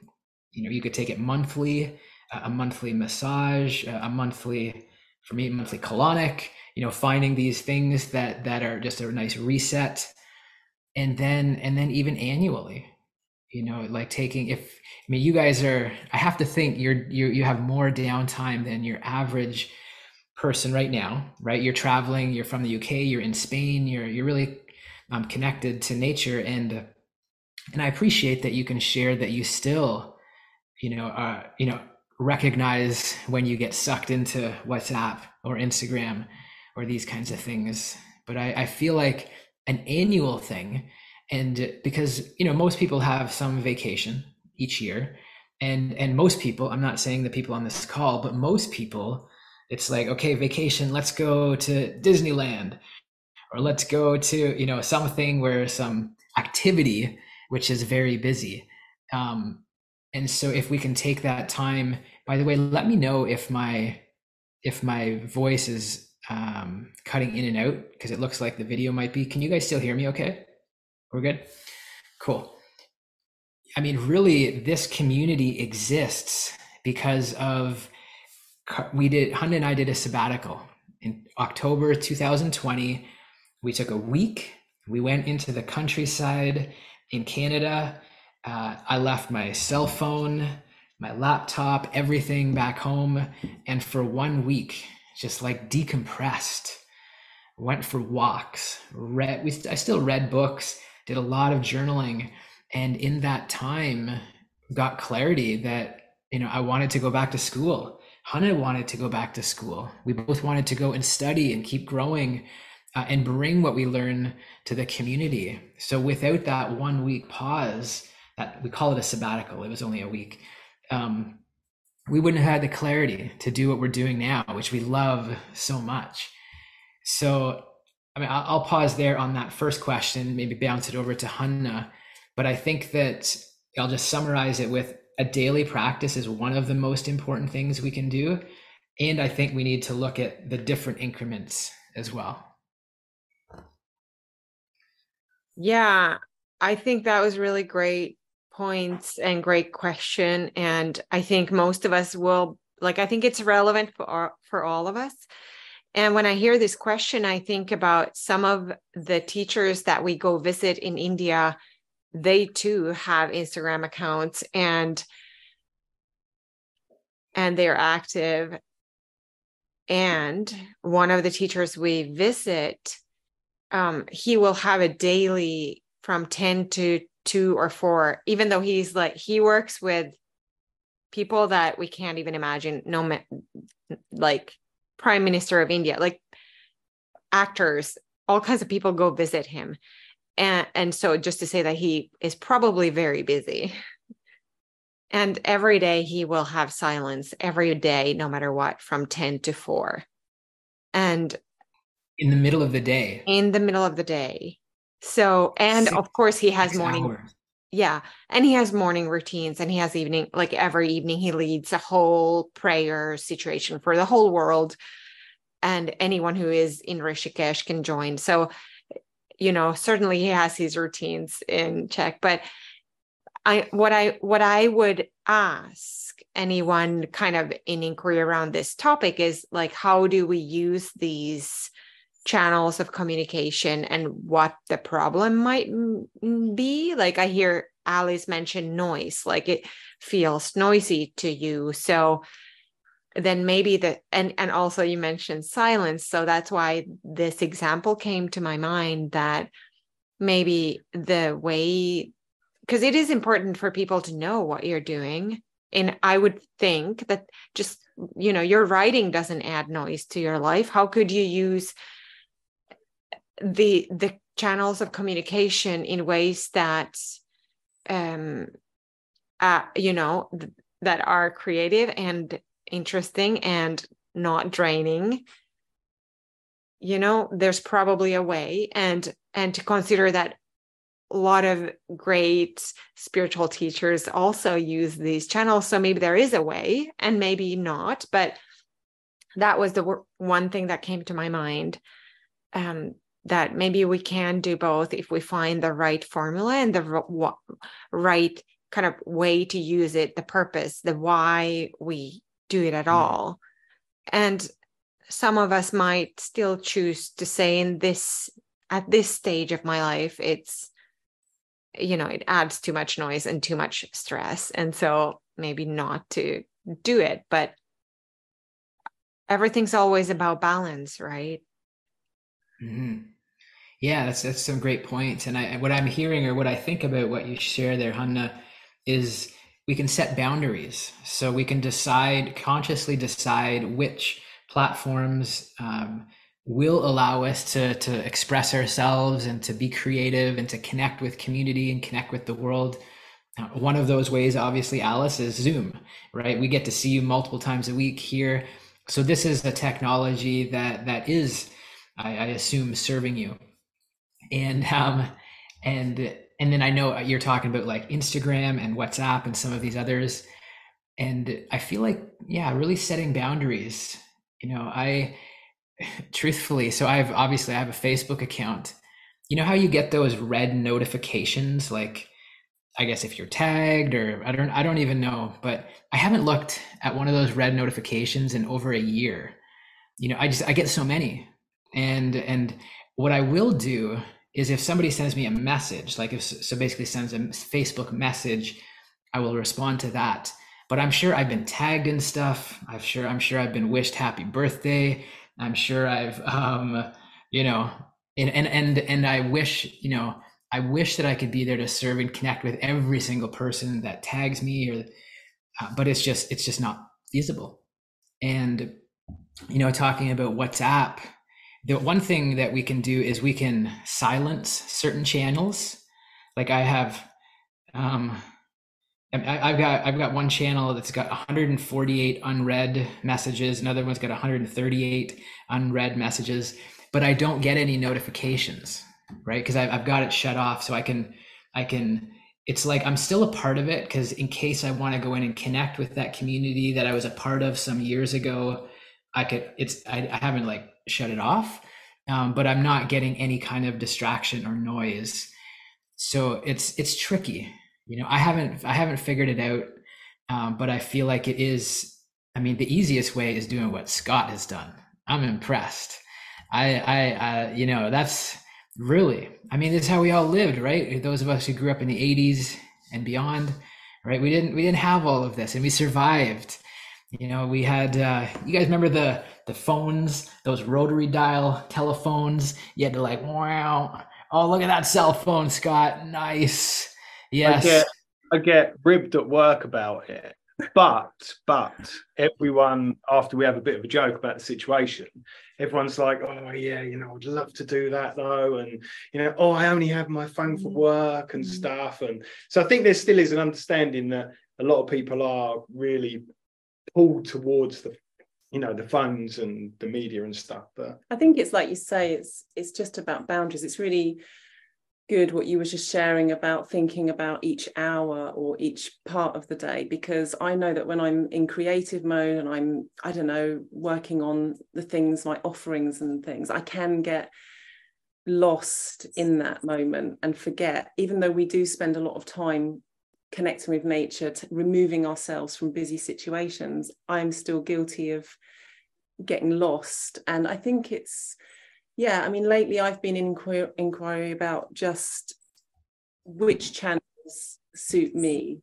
Speaker 1: You know, you could take it monthly, a monthly massage, a monthly, for me, monthly colonic. You know, finding these things that that are just a nice reset, and then and then even annually you know like taking if i mean you guys are i have to think you're you you have more downtime than your average person right now right you're traveling you're from the uk you're in spain you're you're really um, connected to nature and and i appreciate that you can share that you still you know uh you know recognize when you get sucked into whatsapp or instagram or these kinds of things. But i i feel like an annual thing. And because you know most people have some vacation each year. And and most people i'm not saying the people on this call but most people it's like okay vacation let's go to disneyland. Or let's go to you know something where some activity which is very busy. Um and so if we can take that time by the way let me know if my if my voice is um, cutting in and out because it looks like the video might be. Can you guys still hear me okay? We're good? Cool. I mean, really, this community exists because of we did Hanna and I did a sabbatical in October 2020. We took a week. We went into the countryside in Canada. Uh, I left my cell phone, my laptop, everything back home, and for one week, just like decompressed. Went for walks. Read. We. I still read books. Did a lot of journaling, and in that time, got clarity that you know I wanted to go back to school. Hanna wanted to go back to school. We both wanted to go and study and keep growing uh, and bring what we learn to the community. So without that one week pause, that we call it a sabbatical. It was only a week. Um, we wouldn't have had the clarity to do what we're doing now, which we love so much. So, I mean, I'll, I'll pause there on that first question, maybe bounce it over to Hanna. But I think that I'll just summarize it with a daily practice is one of the most important things we can do. And I think we need to look at the different increments as well.
Speaker 2: Yeah, I think that was really great points and great question. And I think most of us will like, I think it's relevant for, for all of us. And when I hear this question, I think about some of the teachers that we go visit in India. They too have Instagram accounts and and they're active. And one of the teachers we visit um, he will have a daily from 10 to 2 or 4 even though he's like he works with people that we can't even imagine no like prime minister of india like actors all kinds of people go visit him. And and so just to say that he is probably very busy. And every day he will have silence every day no matter what from 10 to 4 and
Speaker 1: in the middle of the day.
Speaker 2: In the middle of the day so and six, of course he has morning hours. yeah and he has morning routines and he has evening like every evening he leads a whole prayer situation for the whole world and anyone who is in rishikesh can join so you know certainly he has his routines in check but i what i what i would ask anyone kind of in inquiry around this topic is like how do we use these channels of communication and what the problem might be. Like I hear Alice mention noise, like it feels noisy to you. So then maybe the and and also you mentioned silence. So that's why this example came to my mind that maybe the way because it is important for people to know what you're doing. And I would think that just you know your writing doesn't add noise to your life. How could you use the the channels of communication in ways that um uh, you know th- that are creative and interesting and not draining. You know there's probably a way and and to consider that a lot of great spiritual teachers also use these channels. So maybe there is a way and maybe not but that was the one thing that came to my mind. Um, that maybe we can do both if we find the right formula and the right kind of way to use it, the purpose, the why we do it at mm-hmm. all. And some of us might still choose to say in this at this stage of my life it's you know it adds too much noise and too much stress and so maybe not to do it but everything's always about balance right
Speaker 1: Mm-hmm. Yeah, that's that's some great points. And I what I'm hearing or what I think about what you share there, Hanna, is we can set boundaries. So we can decide consciously decide which platforms um, will allow us to to express ourselves and to be creative and to connect with community and connect with the world. one of those ways, obviously, Alice, is Zoom, right? We get to see you multiple times a week here. So this is a technology that that is I, I assume serving you. And um, and and then I know you're talking about like Instagram and WhatsApp and some of these others. And I feel like, yeah, really setting boundaries you know i truthfully so i've obviously i have a facebook account. You know how you get those red notifications like i guess if you're tagged or i don't i don't even know but i haven't looked at one of those red notifications in over a year. You know i just i get so many. And and what i will do is if somebody sends me a message like if so basically sends a facebook message i will respond to that. But i'm sure i've been tagged in stuff. I'm sure i'm sure i've been wished happy birthday. I'm sure i've um you know and and and, and i wish you know i wish that i could be there to serve and connect with every single person that tags me or uh, but it's just it's just not feasible. And you know talking about whatsapp the one thing that we can do is we can silence certain channels like i have um I, have got I've got one channel that's got 148 unread messages. Another one's got 138 unread messages, but I don't get any notifications, right? Because I've, I've got it shut off, so I can I can. It's like I'm still a part of it because in case I want to go in and connect with that community that I was a part of some years ago, I could. It's I, I haven't like shut it off, um, but I'm not getting any kind of distraction or noise. So it's it's tricky. You know, I haven't I haven't figured it out, um, but I feel like it is. I mean, the easiest way is doing what Scott has done. I'm impressed. I I, I you know that's really. I mean, this is how we all lived, right? Those of us who grew up in the '80s and beyond, right? We didn't we didn't have all of this, and we survived. You know, we had. Uh, you guys remember the the phones, those rotary dial telephones. You had to like, wow, oh look at that cell phone, Scott. Nice. Yes.
Speaker 4: I get, I get ribbed at work about it. But but everyone after we have a bit of a joke about the situation, everyone's like, oh yeah, you know, I'd love to do that though, and you know, oh, I only have my phone for work and stuff, and so I think there still is an understanding that a lot of people are really pulled towards the you know the funds and the media and stuff but
Speaker 3: i think it's like you say it's it's just about boundaries. It's really good what you were just sharing about thinking about each hour or each part of the day because i know that when i'm in creative mode and i'm i don't know working on the things my offerings and things i can get lost in that moment and forget even though we do spend a lot of time connecting with nature, removing ourselves from busy situations, I'm still guilty of getting lost. And I think it's, yeah, I mean, lately I've been in inquiry, inquiry about just which channels suit me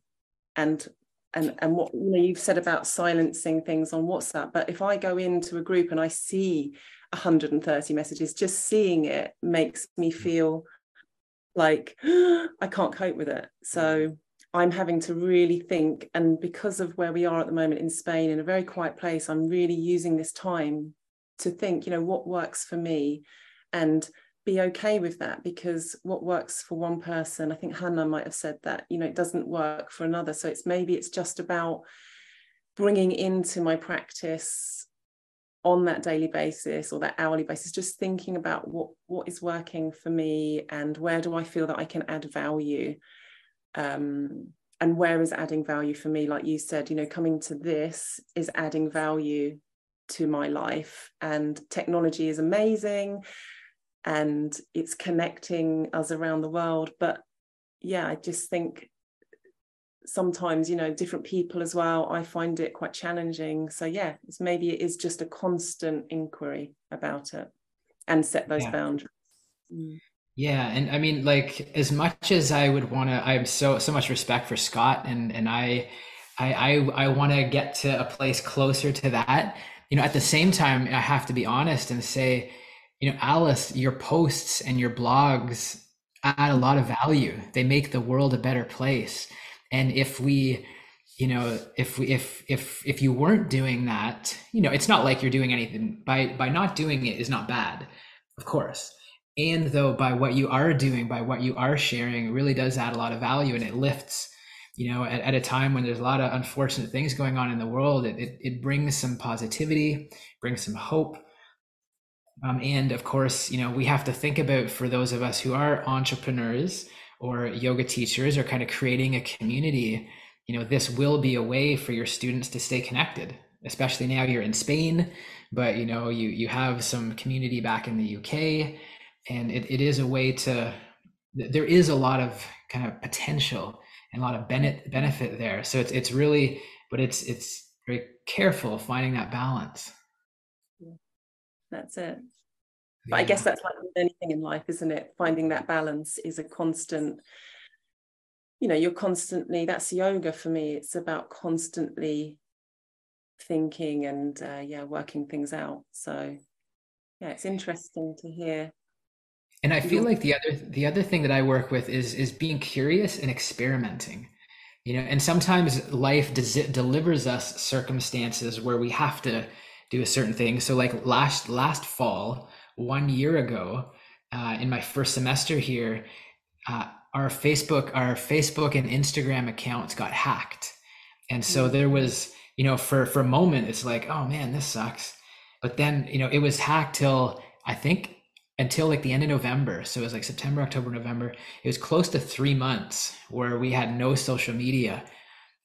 Speaker 3: and and and what you know you've said about silencing things on WhatsApp. But if I go into a group and I see 130 messages, just seeing it makes me mm. feel like I can't cope with it. So mm. I'm having to really think. And because of where we are at the moment in Spain, in a very quiet place, I'm really using this time to think, you know, what works for me and be okay with that because what works for one person, I think Hanna might have said that, you know, it doesn't work for another. So it's maybe it's just about bringing into my practice on that daily basis or that hourly basis just thinking about what what is working for me and where do i feel that i can add value um, and where is adding value for me? Like you said you know coming to this is adding value to my life. And technology is amazing and it's connecting us around the world. But yeah i just think sometimes you know different people as well i find it quite challenging. So yeah it's maybe it is just a constant inquiry about it and set those yeah. boundaries.
Speaker 1: Mm. Yeah, and I mean, like, as much as I would want to, I have so so much respect for Scott, and and I, I I, I want to get to a place closer to that. You know, at the same time, I have to be honest and say, you know, Alice, your posts and your blogs add a lot of value. They make the world a better place. And if we, you know, if we if if if you weren't doing that, you know, it's not like you're doing anything by by not doing it is not bad, of course and though by what you are doing by what you are sharing really does add a lot of value and it lifts you know at, at a time when there's a lot of unfortunate things going on in the world it, it, it brings some positivity brings some hope. Um, and of course you know we have to think about for those of us who are entrepreneurs or yoga teachers or kind of creating a community you know this will be a way for your students to stay connected especially now you're in Spain, but you know, you you have some community back in the UK, and it, it is a way to. There is a lot of kind of potential and a lot of benefit benefit there. So it's it's really, but it's it's very careful finding that balance.
Speaker 3: That's it. But yeah. I guess that's like anything in life, isn't it? Finding that balance is a constant. You know, you're constantly. That's yoga for me. It's about constantly thinking and uh, yeah working things out so yeah it's interesting to hear
Speaker 1: and i feel like the other the other thing that i work with is is being curious and experimenting you know and sometimes life des- delivers us circumstances where we have to do a certain thing. So like last last fall one year ago uh, in my first semester here uh, our facebook our facebook and instagram accounts got hacked. And so there was you know, for for a moment, it's like, oh man, this sucks. But then, you know, it was hacked till I think until like the end of November. So it was like September, October, November. It was close to three months where we had no social media.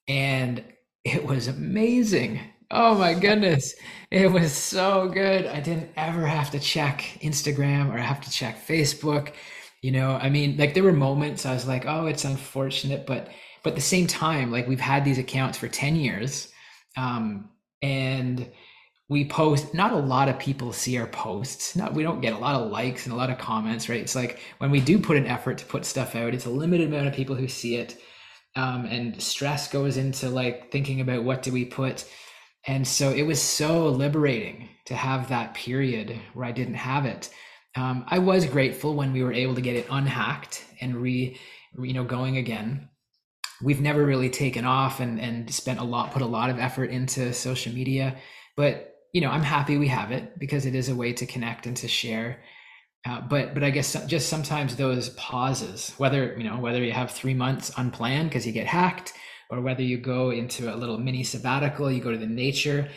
Speaker 1: And it was amazing. Oh my goodness. It was so good. I didn't ever have to check Instagram or have to check Facebook. You know, I mean, like there were moments I was like, oh, it's unfortunate, but but at the same time, like we've had these accounts for 10 years um, and we post not a lot of people see our posts. Not we don't get a lot of likes and a lot of comments right? It's like when we do put an effort to put stuff out it's a limited amount of people who see it. Um, and stress goes into like thinking about what do we put. And so it was so liberating to have that period where i didn't have it. Um, i was grateful when we were able to get it unhacked and re you know going again. We've never really taken off and and spent a lot put a lot of effort into social media but you know i'm happy we have it because it is a way to connect and to share uh, but but i guess just sometimes those pauses whether you know whether you have three months unplanned because you get hacked or whether you go into a little mini sabbatical you go to the nature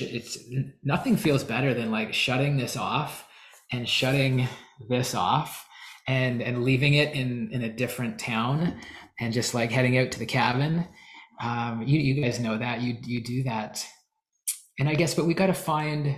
Speaker 1: it's nothing feels better than like shutting this off and shutting this off and and leaving it in in a different town and just like heading out to the cabin. Um, you you guys know that you you do that, and I guess, but we got to find.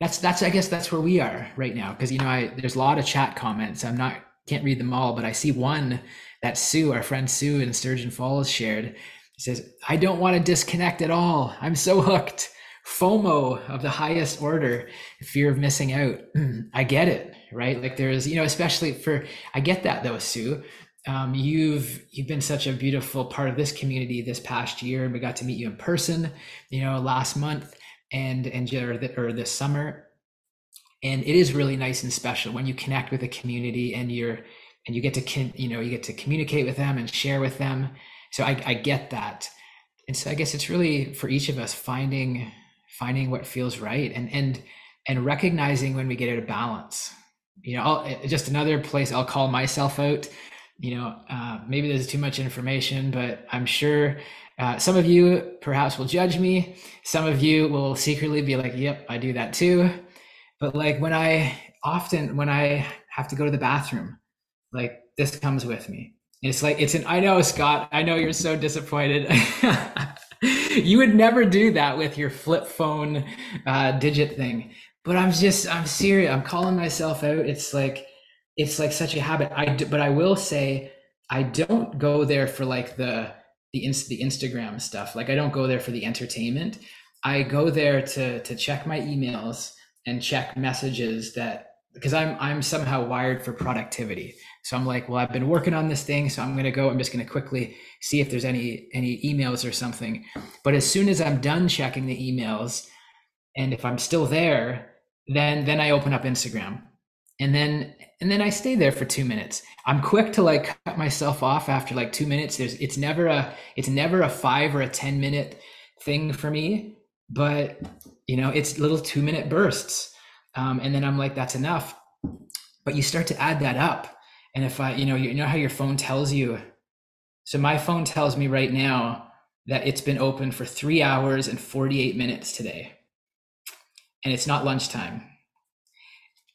Speaker 1: That's that's I guess that's where we are right now because you know I there's a lot of chat comments. I'm not can't read them all, but I see one that Sue, our friend Sue in Sturgeon Falls, shared. It says, "I don't want to disconnect at all. I'm so hooked." FOMO of the highest order, fear of missing out. I get it, right? Like there's, you know, especially for I get that though, Sue um, you've you've been such a beautiful part of this community this past year, and we got to meet you in person, you know, last month and and or, the, or this summer, and it is really nice and special when you connect with a community and you're and you get to you know you get to communicate with them and share with them. So I, I get that, and so I guess it's really for each of us finding finding what feels right and and and recognizing when we get out of balance. You know, I'll, just another place I'll call myself out you know, uh, maybe there's too much information, but I'm sure uh, some of you perhaps will judge me. Some of you will secretly be like, yep, I do that too. But like when I often, when I have to go to the bathroom, like this comes with me. It's like, it's an, I know, Scott, I know you're so disappointed. you would never do that with your flip phone uh, digit thing. But I'm just, I'm serious. I'm calling myself out. It's like, it's like such a habit. I do, but I will say I don't go there for like the the the Instagram stuff. Like I don't go there for the entertainment. I go there to to check my emails and check messages that because I'm I'm somehow wired for productivity. So I'm like, well, I've been working on this thing, so I'm going to go. I'm just going to quickly see if there's any any emails or something. But as soon as I'm done checking the emails, and if I'm still there, then then I open up Instagram and then and then I stay there for two minutes. I'm quick to like cut myself off after like two minutes. There's it's never a it's never a five or a ten minute thing for me, but you know it's little two minute bursts, um, and then I'm like that's enough. But you start to add that up, and if I you know you know how your phone tells you, so my phone tells me right now that it's been open for three hours and 48 minutes today, and it's not lunchtime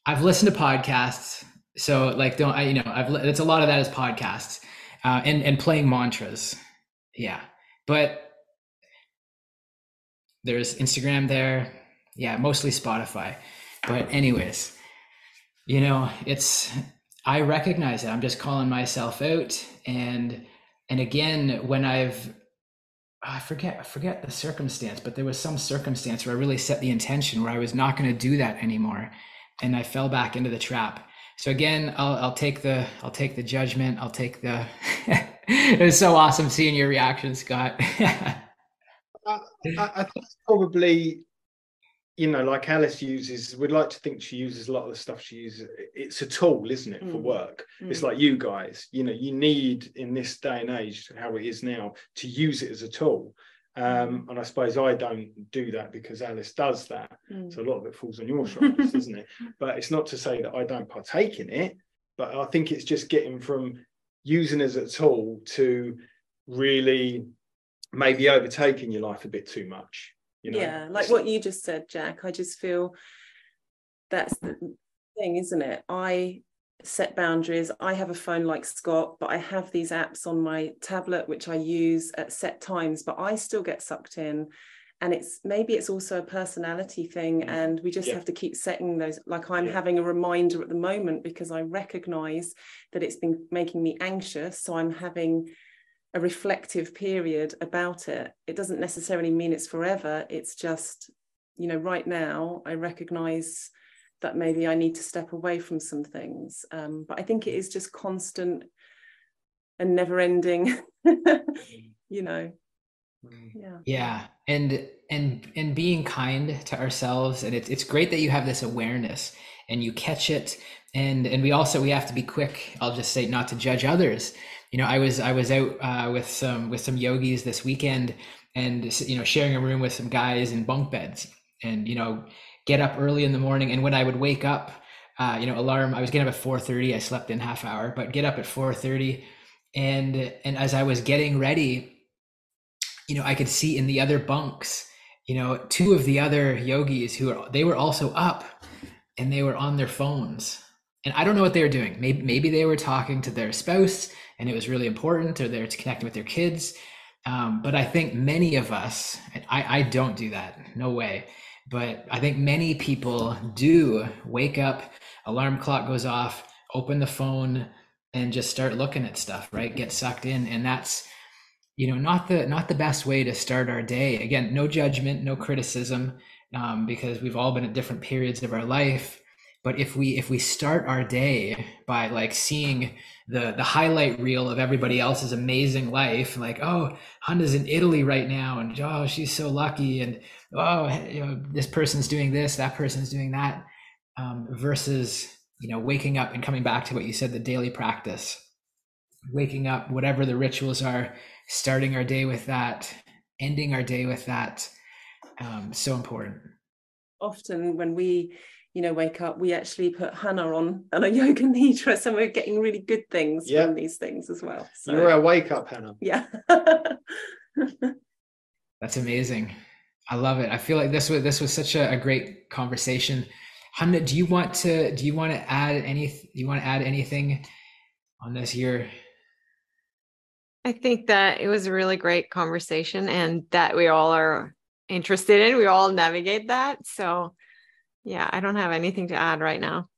Speaker 1: I've listened to podcasts. So like, don't I, you know, I've, it's a lot of that is podcasts uh, and, and playing mantras. Yeah. But there's Instagram there. Yeah, mostly Spotify. But anyways, you know, it's I recognize it. I'm just calling myself out and and again when I've I forget I forget the circumstance, but there was some circumstance where I really set the intention where I was not going to do that anymore and I fell back into the trap. So again, I'll I'll take the I'll take the judgment. I'll take the it was so awesome seeing your reaction, Scott.
Speaker 4: I, I, think probably you know, like Alice uses, we'd like to think she uses a lot of the stuff she uses. It's a tool, isn't it, for mm. work? Mm. It's like you guys, you know, you need in this day and age, how it is now, to use it as a tool. Um, mm. and I suppose I don't do that because Alice does that. Mm. So a lot of it falls on your shoulders, isn't it? But it's not to say that I don't partake in it, but I think it's just getting from using as a tool to really maybe overtaking your life a bit too much
Speaker 3: you know yeah like what you just said jack i just feel that's the thing isn't it i set boundaries i have a phone like scott but i have these apps on my tablet which i use at set times but i still get sucked in and it's maybe it's also a personality thing mm. and we just yeah. have to keep setting those like i'm yeah. having a reminder at the moment because i recognize that it's been making me anxious so i'm having a reflective period about it it doesn't necessarily mean it's forever it's just you know right now i recognize that maybe i need to step away from some things um, but i think it is just constant and never ending you know.
Speaker 1: Yeah. Yeah and and and being kind to ourselves and it's it's great that you have this awareness and you catch it and and we also we have to be quick i'll just say not to judge others. You know i was i was out uh, with some with some yogis this weekend and you know sharing a room with some guys in bunk beds. And you know get up early in the morning and when i would wake up uh, you know alarm i was getting up at 4.30 i slept in half hour but get up at 4.30 and and as i was getting ready you know i could see in the other bunks you know two of the other yogis who are they were also up and they were on their phones. And i don't know what they were doing. Maybe maybe they were talking to their spouse and it was really important or they're connecting with their kids. Um, but i think many of us I, I don't do that no way but i think many people do wake up alarm clock goes off open the phone and just start looking at stuff right? Get sucked in and that's you know not the not the best way to start our day. Again no judgment no criticism um, because we've all been at different periods of our life but if we if we start our day by like seeing the the highlight reel of everybody else's amazing life like oh Hanna's in Italy right now and oh she's so lucky and oh you know this person's doing this that person's doing that um, versus you know waking up and coming back to what you said the daily practice. Waking up whatever the rituals are starting our day with that ending our day with that um, so important.
Speaker 3: Often when we you know, wake up, we actually put Hanna on and a yoga nidra, so we're getting really good things yep. from these things as well.
Speaker 4: So, You're a wake up, Hanna.
Speaker 3: Yeah.
Speaker 1: That's amazing. I love it. I feel like this was this was such a, a great conversation. Hanna, do you want to do you want to add any do you want to add anything on this year?
Speaker 2: I think that it was a really great conversation and that we all are interested in. We all navigate that. So yeah, I don't have anything to add right now.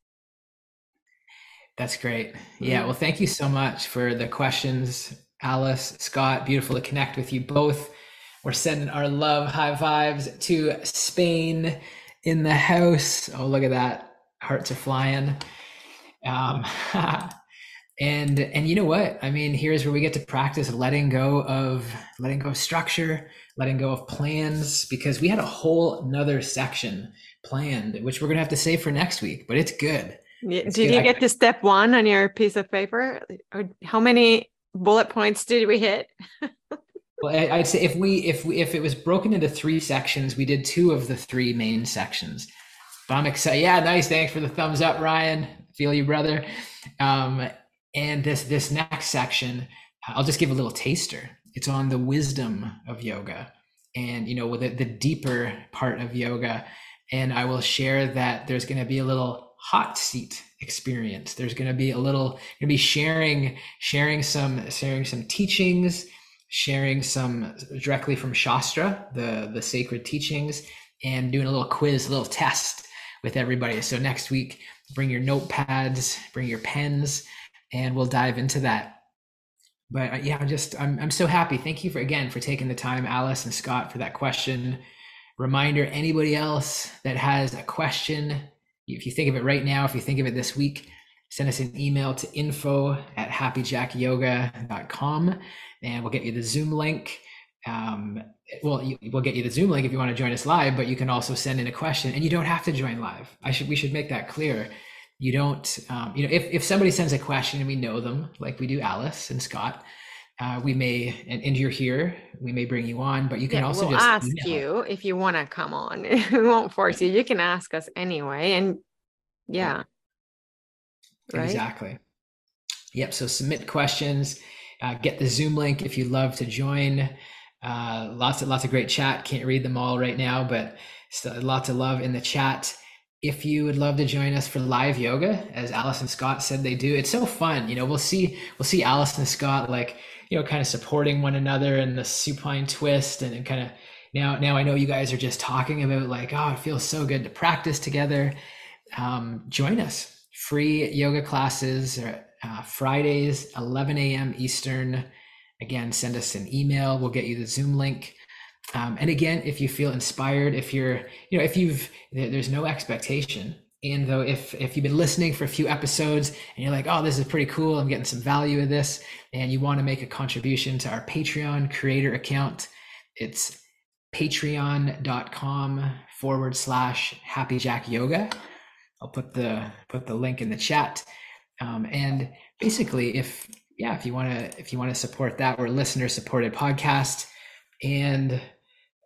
Speaker 1: That's great. Yeah, well, thank you so much for the questions, Alice, Scott. Beautiful to connect with you both. We're sending our love high vibes to Spain in the house. Oh, look at that. Hearts are flying. Um, and and you know what? I mean, here's where we get to practice letting go of letting go of structure, letting go of plans, because we had a whole another section planned, which we're gonna have to save for next week. But it's good.
Speaker 2: It's Did good. you get to step one on your piece of paper? Or how many bullet points did we hit?
Speaker 1: well, I'd say if we if we if it was broken into three sections, we did two of the three main sections. But I'm excited. Yeah, nice. Thanks for the thumbs up, Ryan. Feel you, brother. Um, and this this next section, I'll just give a little taster. It's on the wisdom of yoga, and you know, with the, the deeper part of yoga and I will share that there's going to be a little hot seat experience. There's going to be a little going to be sharing sharing some sharing some teachings, sharing some directly from Shastra, the the sacred teachings, and doing a little quiz, a little test with everybody. So next week, bring your notepads, bring your pens, and we'll dive into that. But uh, yeah, I'm just I'm I'm so happy. Thank you for again for taking the time, Alice and Scott, for that question. Reminder: anybody else that has a question, if you think of it right now, if you think of it this week, send us an email to info at happyjackyoga.com and we'll get you the Zoom link. Um, well, you, we'll get you the Zoom link if you want to join us live, but you can also send in a question and you don't have to join live. I should, we should make that clear. You don't, um, you know, if, if somebody sends a question and we know them, like we do Alice and Scott, uh, we may, and, and, you're here, we may bring you on, but you can yeah, also
Speaker 2: we'll
Speaker 1: just
Speaker 2: ask you if you want to come on. we won't force you. You can ask us anyway. And yeah.
Speaker 1: Right? Exactly. Yep. So submit questions, uh, get the Zoom link if you'd love to join. Uh, lots of lots of great chat. Can't read them all right now, but still, lots of love in the chat. If you would love to join us for live yoga, as Alice and Scott said they do, it's so fun. You know, we'll see we'll see Alice and Scott like you know kind of supporting one another and the supine twist and, and kind of now now I know you guys are just talking about like oh it feels so good to practice together. Um, join us free yoga classes uh, Fridays, 11 a.m. Eastern. Again, send us an email. We'll get you the Zoom link. Um, and again, if you feel inspired, if you're, you know, if you've, there's no expectation. And though, if if you've been listening for a few episodes and you're like, oh, this is pretty cool, I'm getting some value of this, and you want to make a contribution to our Patreon creator account, it's patreon.com forward slash happy jack yoga. I'll put the put the link in the chat. Um, and basically, if yeah, if you want to if you want to support that, we're listener supported podcast. And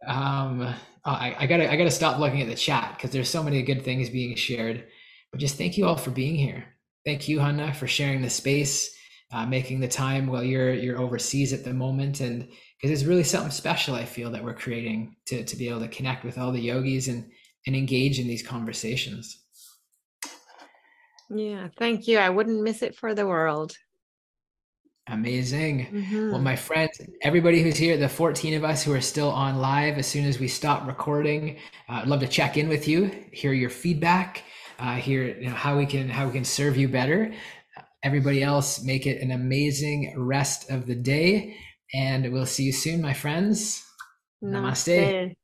Speaker 1: um, oh, I, I gotta I gotta stop looking at the chat because there's so many good things being shared. But just thank you all for being here. Thank you, Hanna, for sharing the space, uh, making the time while you're you're overseas at the moment, and because it's really something special. I feel that we're creating to to be able to connect with all the yogis and and engage in these conversations.
Speaker 2: Yeah, thank you. I wouldn't miss it for the world.
Speaker 1: Amazing. Mm-hmm. Well, my friends, everybody who's here, the 14 of us who are still on live, as soon as we stop recording, uh, I'd love to check in with you, hear your feedback, uh, hear you know, how we can how we can serve you better. Everybody else, make it an amazing rest of the day, and we'll see you soon, my friends.
Speaker 2: Namaste. Namaste.